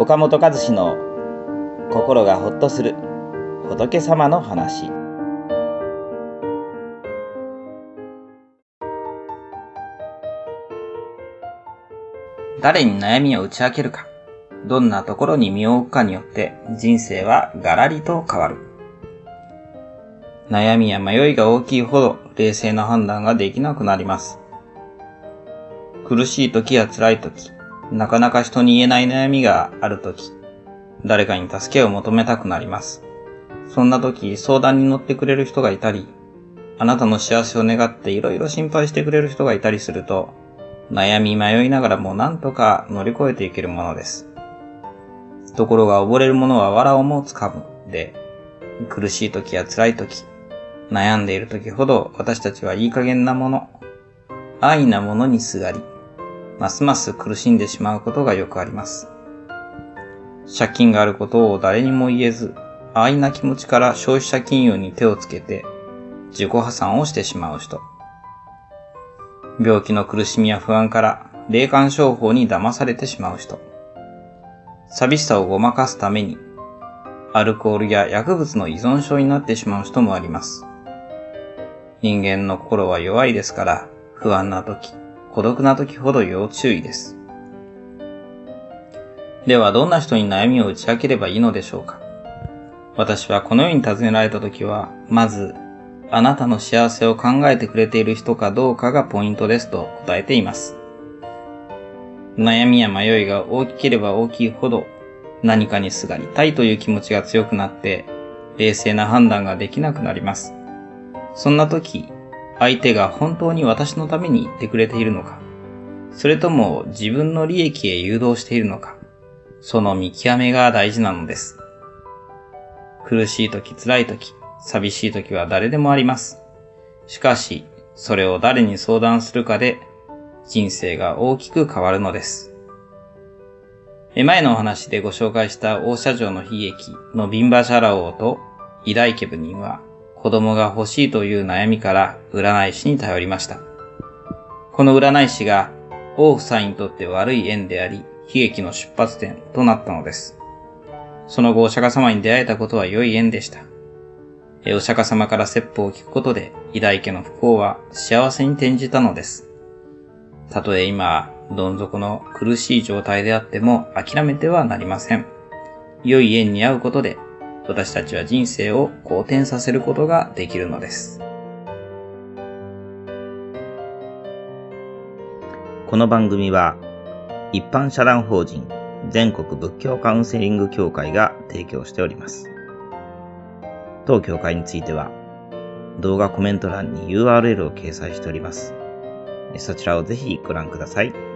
岡本和志の心がほっとする仏様の話。誰に悩みを打ち明けるか。どんなところに身を置くかによって人生はガラリと変わる。悩みや迷いが大きいほど冷静な判断ができなくなります。苦しい時や辛い時なかなか人に言えない悩みがあるとき、誰かに助けを求めたくなります。そんな時、相談に乗ってくれる人がいたり、あなたの幸せを願っていろいろ心配してくれる人がいたりすると、悩み迷いながらも何とか乗り越えていけるものです。ところが溺れる者は藁をもつかむで、苦しい時や辛い時、悩んでいる時ほど私たちはいい加減なもの、愛なものにすがり、ますます苦しんでしまうことがよくあります。借金があることを誰にも言えず、安易な気持ちから消費者金融に手をつけて自己破産をしてしまう人。病気の苦しみや不安から霊感商法に騙されてしまう人。寂しさをごまかすためにアルコールや薬物の依存症になってしまう人もあります。人間の心は弱いですから不安な時、孤独な時ほど要注意です。ではどんな人に悩みを打ち明ければいいのでしょうか？私はこのように尋ねられた時は、まず、あなたの幸せを考えてくれている人かどうかがポイントですと答えています。悩みや迷いが大きければ大きいほど何かにすがりたいという気持ちが強くなって冷静な判断ができなくなります。そんな時、相手が本当に私のために言ってくれているのか、それとも自分の利益へ誘導しているのか、その見極めが大事なのです。苦しい時、辛い時、寂しい時は誰でもあります。しかし、それを誰に相談するかで、人生が大きく変わるのです。前のお話でご紹介した大社城の悲劇のビンバシャラ王とイダイケブ人は、子供が欲しいという悩みから占い師に頼りました。この占い師が王夫妻にとって悪い縁であり、悲劇の出発点となったのです。その後お釈迦様に出会えたことは良い縁でした。お釈迦様から説法を聞くことで、偉大家の不幸は幸せに転じたのです。たとえ今、どん底の苦しい状態であっても諦めてはなりません。良い縁に会うことで私たちは人生を好転させることができるのです。この番組は一般社団法人全国仏教カウンセリング協会が提供しております。当協会については動画コメント欄に URL を掲載しております。そちらをぜひご覧ください。